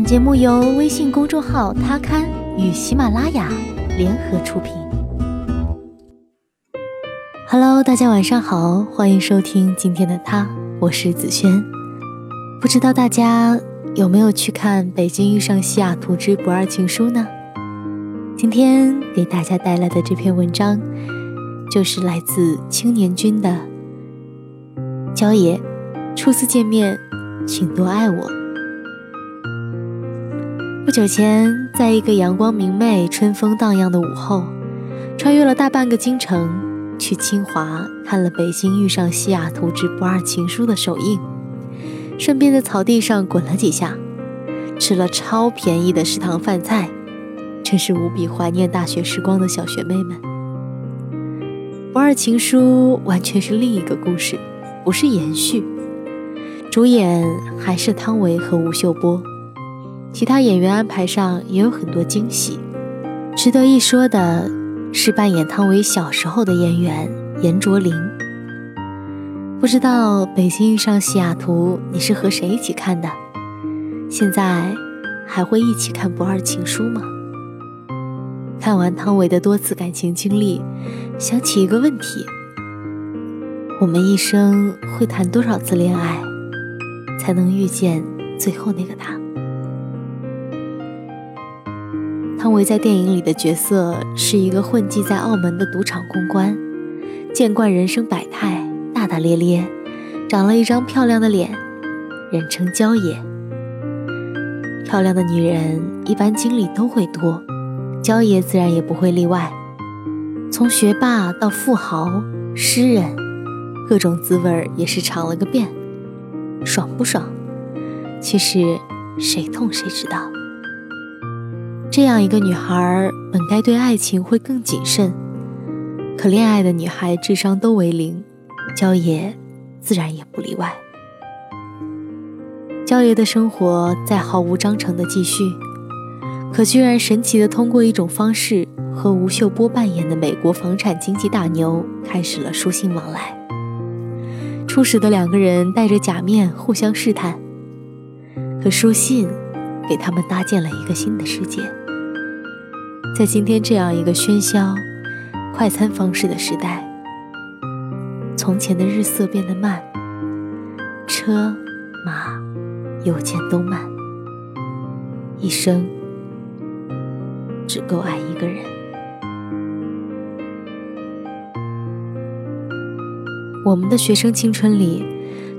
本节目由微信公众号“他刊”与喜马拉雅联合出品。Hello，大家晚上好，欢迎收听今天的他，我是子轩。不知道大家有没有去看《北京遇上西雅图之不二情书》呢？今天给大家带来的这篇文章，就是来自青年君的“焦爷，初次见面，请多爱我。”不久前，在一个阳光明媚、春风荡漾的午后，穿越了大半个京城，去清华看了《北京遇上西雅图之不二情书》的首映，顺便在草地上滚了几下，吃了超便宜的食堂饭菜，真是无比怀念大学时光的小学妹们。《不二情书》完全是另一个故事，不是延续，主演还是汤唯和吴秀波。其他演员安排上也有很多惊喜，值得一说的是扮演汤唯小时候的演员严卓琳。不知道《北京遇上西雅图》你是和谁一起看的？现在还会一起看《不二情书》吗？看完汤唯的多次感情经历，想起一个问题：我们一生会谈多少次恋爱，才能遇见最后那个他？汤唯在电影里的角色是一个混迹在澳门的赌场公关，见惯人生百态，大大咧咧，长了一张漂亮的脸，人称娇爷。漂亮的女人一般经历都会多，娇爷自然也不会例外。从学霸到富豪、诗人，各种滋味也是尝了个遍。爽不爽？其实谁痛谁知道。这样一个女孩，本该对爱情会更谨慎，可恋爱的女孩智商都为零，焦爷自然也不例外。焦爷的生活在毫无章程的继续，可居然神奇的通过一种方式和吴秀波扮演的美国房产经纪大牛开始了书信往来。初始的两个人戴着假面互相试探，可书信给他们搭建了一个新的世界。在今天这样一个喧嚣、快餐方式的时代，从前的日色变得慢，车马邮件都慢，一生只够爱一个人。我们的学生青春里，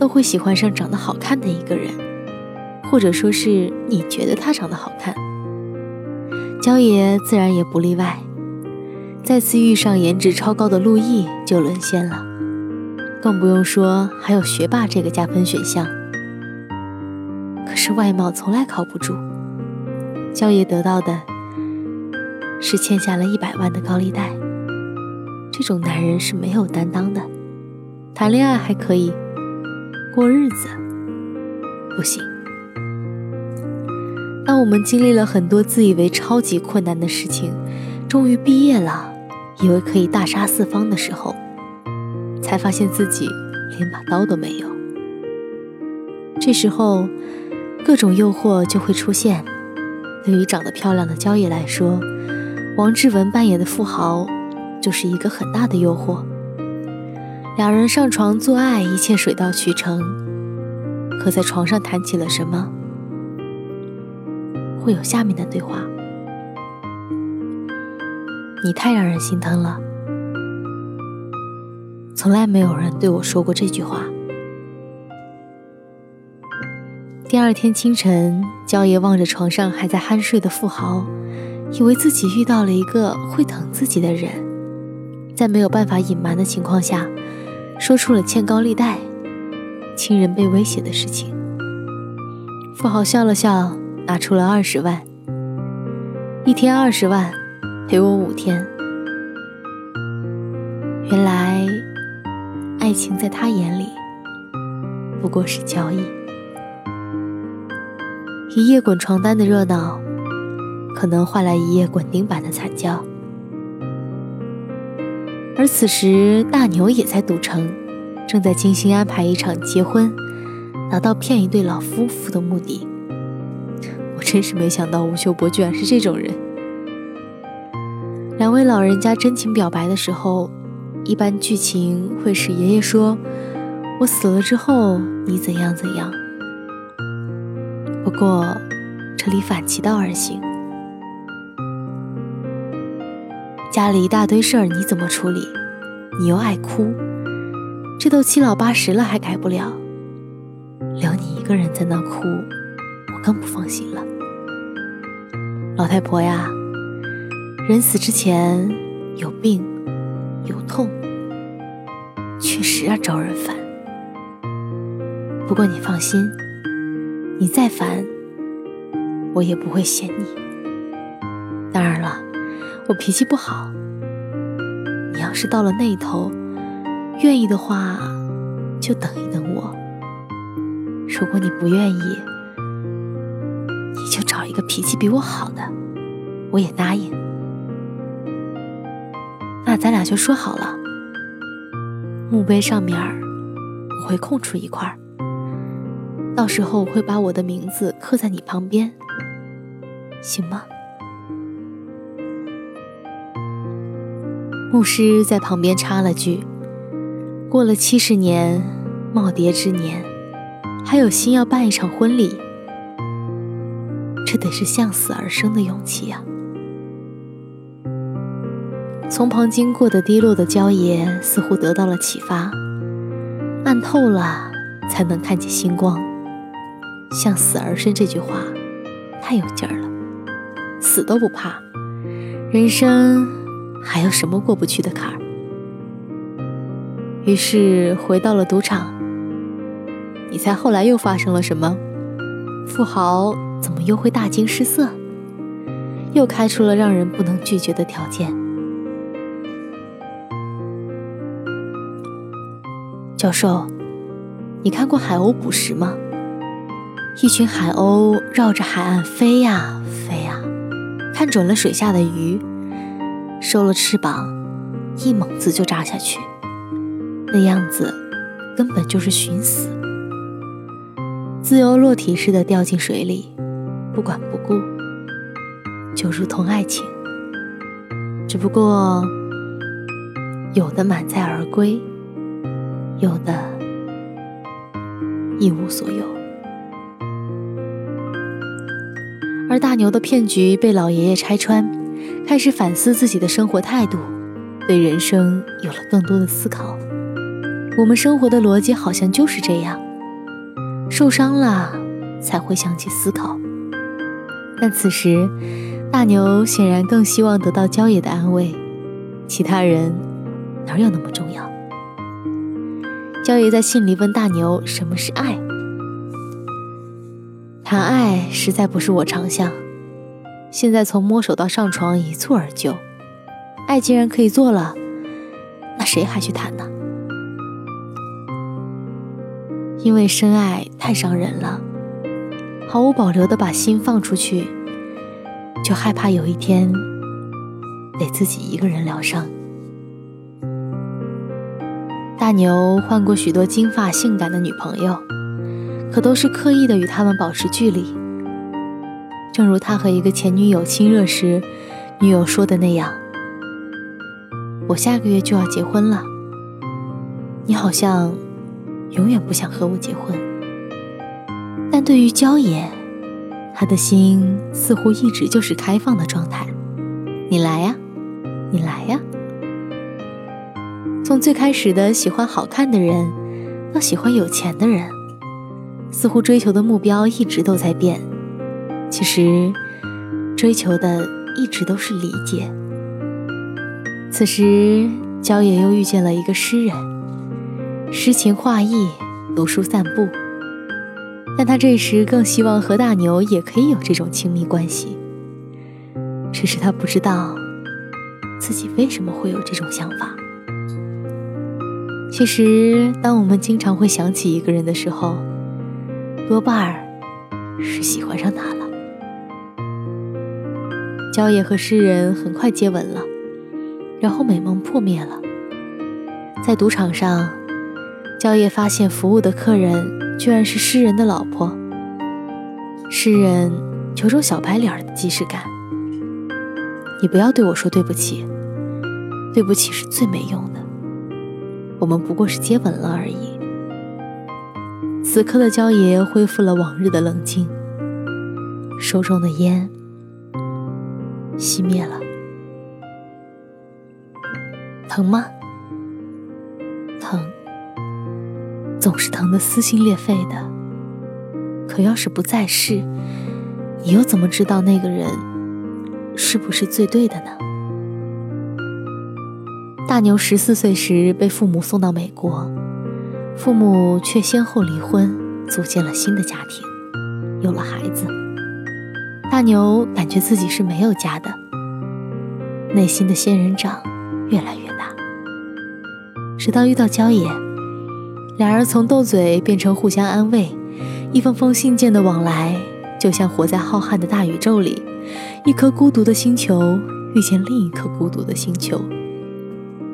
都会喜欢上长得好看的一个人，或者说是你觉得他长得好看。焦爷自然也不例外，再次遇上颜值超高的陆毅就沦陷了，更不用说还有学霸这个加分选项。可是外貌从来靠不住，焦爷得到的是欠下了一百万的高利贷。这种男人是没有担当的，谈恋爱还可以，过日子不行。当我们经历了很多自以为超级困难的事情，终于毕业了，以为可以大杀四方的时候，才发现自己连把刀都没有。这时候，各种诱惑就会出现。对于长得漂亮的焦野来说，王志文扮演的富豪就是一个很大的诱惑。两人上床做爱，一切水到渠成，可在床上谈起了什么？会有下面的对话：“你太让人心疼了，从来没有人对我说过这句话。”第二天清晨，焦爷望着床上还在酣睡的富豪，以为自己遇到了一个会疼自己的人，在没有办法隐瞒的情况下，说出了欠高利贷、亲人被威胁的事情。富豪笑了笑。拿出了二十万，一天二十万，陪我五天。原来，爱情在他眼里不过是交易。一夜滚床单的热闹，可能换来一夜滚钉板的惨叫。而此时，大牛也在赌城，正在精心安排一场结婚，达到骗一对老夫妇的目的。真是没想到吴秀波居然是这种人。两位老人家真情表白的时候，一般剧情会是爷爷说：“我死了之后，你怎样怎样。”不过，这里反其道而行，家里一大堆事儿，你怎么处理？你又爱哭，这都七老八十了还改不了，留你一个人在那哭，我更不放心了。老太婆呀。人死之前有病有痛，确实啊招人烦。不过你放心，你再烦，我也不会嫌你。当然了，我脾气不好。你要是到了那头，愿意的话，就等一等我。如果你不愿意，个脾气比我好的，我也答应。那咱俩就说好了，墓碑上面我会空出一块到时候我会把我的名字刻在你旁边，行吗？牧师在旁边插了句：“过了七十年耄耋之年，还有心要办一场婚礼，这得是向死而生的勇气呀。”从旁经过的低落的焦爷似乎得到了启发，暗透了才能看见星光。向死而生这句话太有劲儿了，死都不怕，人生还有什么过不去的坎儿？于是回到了赌场。你猜后来又发生了什么？富豪怎么又会大惊失色？又开出了让人不能拒绝的条件。教授，你看过海鸥捕食吗？一群海鸥绕着海岸飞呀飞呀，看准了水下的鱼，收了翅膀，一猛子就扎下去，那样子根本就是寻死，自由落体似的掉进水里，不管不顾，就如同爱情，只不过有的满载而归。有的一无所有，而大牛的骗局被老爷爷拆穿，开始反思自己的生活态度，对人生有了更多的思考。我们生活的逻辑好像就是这样：受伤了才会想起思考。但此时，大牛显然更希望得到焦野的安慰，其他人哪有那么重要？焦爷在信里问大牛：“什么是爱？”谈爱实在不是我长项。现在从摸手到上床一蹴而就，爱既然可以做了，那谁还去谈呢？因为深爱太伤人了，毫无保留的把心放出去，就害怕有一天得自己一个人疗伤。大牛换过许多金发性感的女朋友，可都是刻意的与他们保持距离。正如他和一个前女友亲热时，女友说的那样：“我下个月就要结婚了，你好像永远不想和我结婚。”对于焦野，他的心似乎一直就是开放的状态。你来呀，你来呀。从最开始的喜欢好看的人，到喜欢有钱的人，似乎追求的目标一直都在变。其实，追求的一直都是理解。此时，郊野又遇见了一个诗人，诗情画意，读书散步。但他这时更希望和大牛也可以有这种亲密关系，只是他不知道自己为什么会有这种想法。其实，当我们经常会想起一个人的时候，多半儿是喜欢上他了。焦野和诗人很快接吻了，然后美梦破灭了。在赌场上，焦野发现服务的客人居然是诗人的老婆。诗人有种小白脸的既视感。你不要对我说对不起，对不起是最没用的。我们不过是接吻了而已。此刻的焦爷恢复了往日的冷静，手中的烟熄灭了。疼吗？总是疼得撕心裂肺的。可要是不在世，你又怎么知道那个人是不是最对的呢？大牛十四岁时被父母送到美国，父母却先后离婚，组建了新的家庭，有了孩子。大牛感觉自己是没有家的，内心的仙人掌越来越大。直到遇到焦野，俩人从斗嘴变成互相安慰。一封封信件的往来，就像活在浩瀚的大宇宙里，一颗孤独的星球遇见另一颗孤独的星球。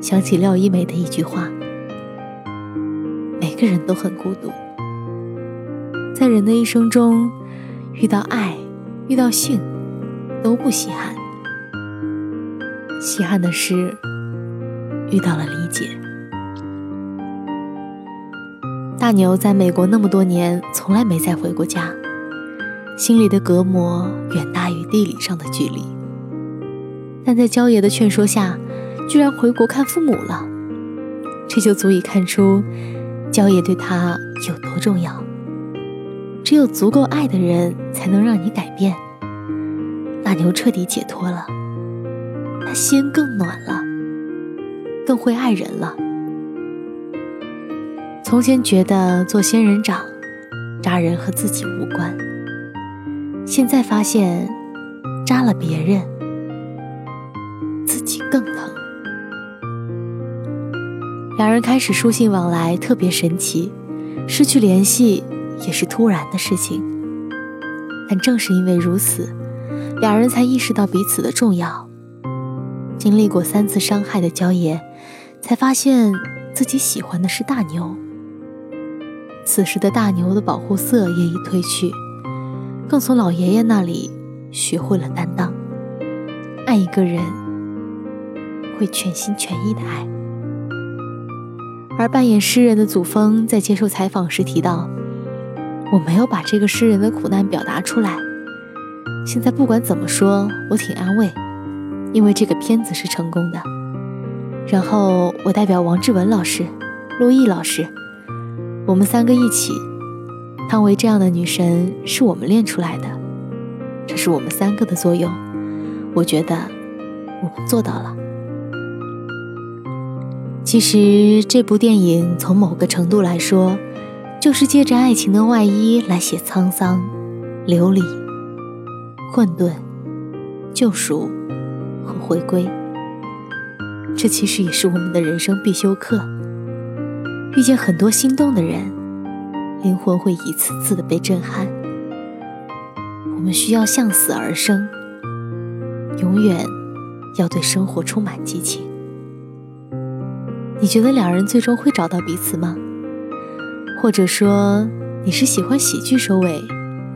想起廖一梅的一句话：“每个人都很孤独，在人的一生中，遇到爱，遇到性，都不稀罕。稀罕的是遇到了理解。”大牛在美国那么多年，从来没再回过家，心里的隔膜远大于地理上的距离。但在焦爷的劝说下，居然回国看父母了，这就足以看出焦爷对他有多重要。只有足够爱的人，才能让你改变。大牛彻底解脱了，他心更暖了，更会爱人了。从前觉得做仙人掌扎人和自己无关，现在发现扎了别人自己更疼。两人开始书信往来，特别神奇。失去联系也是突然的事情，但正是因为如此，两人才意识到彼此的重要。经历过三次伤害的焦爷，才发现自己喜欢的是大牛。此时的大牛的保护色也已褪去，更从老爷爷那里学会了担当。爱一个人，会全心全意的爱。而扮演诗人的祖峰在接受采访时提到：“我没有把这个诗人的苦难表达出来。现在不管怎么说，我挺安慰，因为这个片子是成功的。然后我代表王志文老师、陆毅老师。”我们三个一起，汤唯这样的女神是我们练出来的，这是我们三个的作用。我觉得我们做到了。其实这部电影从某个程度来说，就是借着爱情的外衣来写沧桑、流离、混沌、救赎和回归。这其实也是我们的人生必修课。遇见很多心动的人，灵魂会一次次的被震撼。我们需要向死而生，永远要对生活充满激情。你觉得两人最终会找到彼此吗？或者说，你是喜欢喜剧收尾，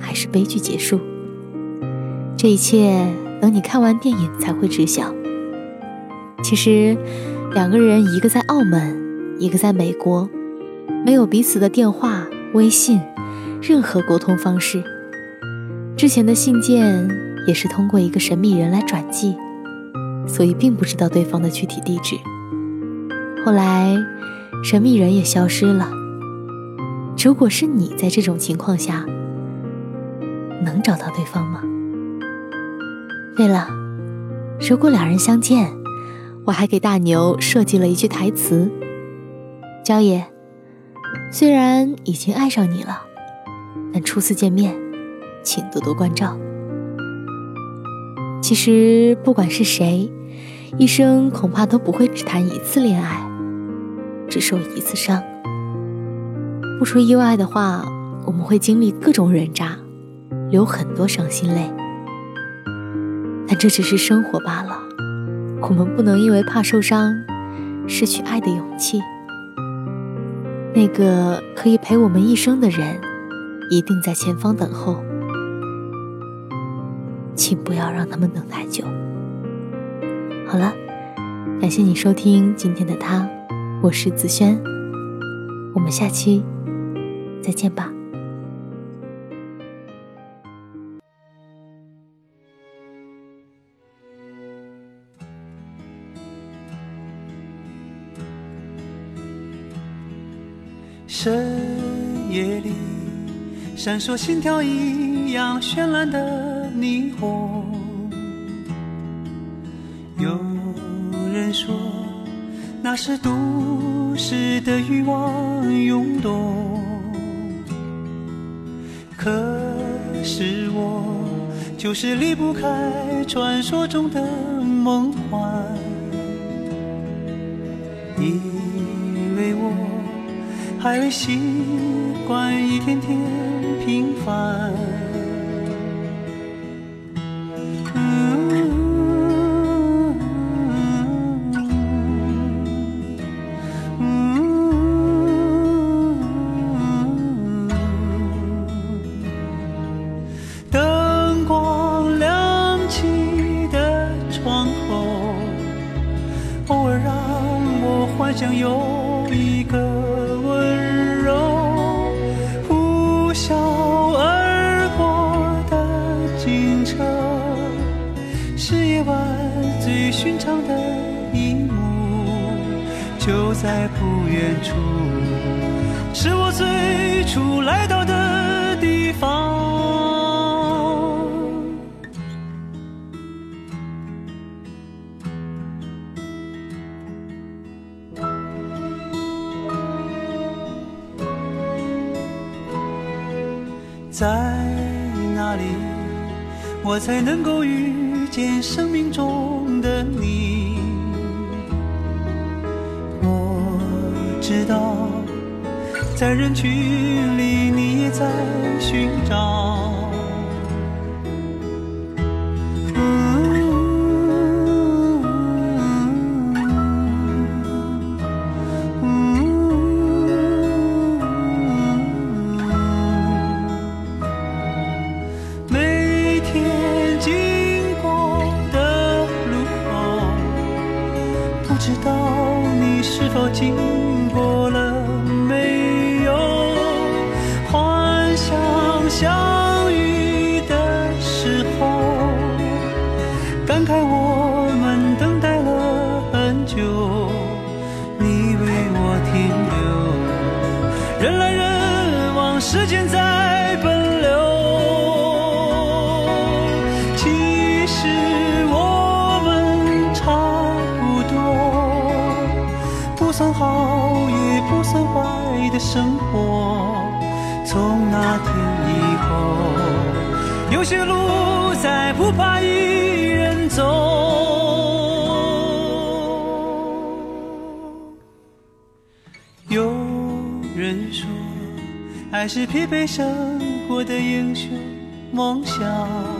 还是悲剧结束？这一切等你看完电影才会知晓。其实，两个人一个在澳门。一个在美国，没有彼此的电话、微信，任何沟通方式。之前的信件也是通过一个神秘人来转寄，所以并不知道对方的具体地址。后来，神秘人也消失了。如果是你在这种情况下，能找到对方吗？对了，如果两人相见，我还给大牛设计了一句台词。娇爷，虽然已经爱上你了，但初次见面，请多多关照。其实不管是谁，一生恐怕都不会只谈一次恋爱，只受一次伤。不出意外的话，我们会经历各种人渣，流很多伤心泪。但这只是生活罢了，我们不能因为怕受伤，失去爱的勇气。那个可以陪我们一生的人，一定在前方等候。请不要让他们等太久。好了，感谢你收听今天的他，我是子轩，我们下期再见吧。深夜里，闪烁心跳一样绚烂的霓虹。有人说，那是都市的欲望涌动。可是我就是离不开传说中的梦幻，因为我还未习惯一天天平凡。在不远处，是我最初来到的地方。在哪里，我才能够遇见生命中的你？在人群里，你也在寻找。每天经过的路口，不知道你是否经过了没相遇的时候，感慨我们等待了很久，你为我停留，人来人往，时间在奔流。其实我们差不多，不算好也不算坏的生活。些路再不怕一人走。有人说，爱是疲惫生活的英雄梦想。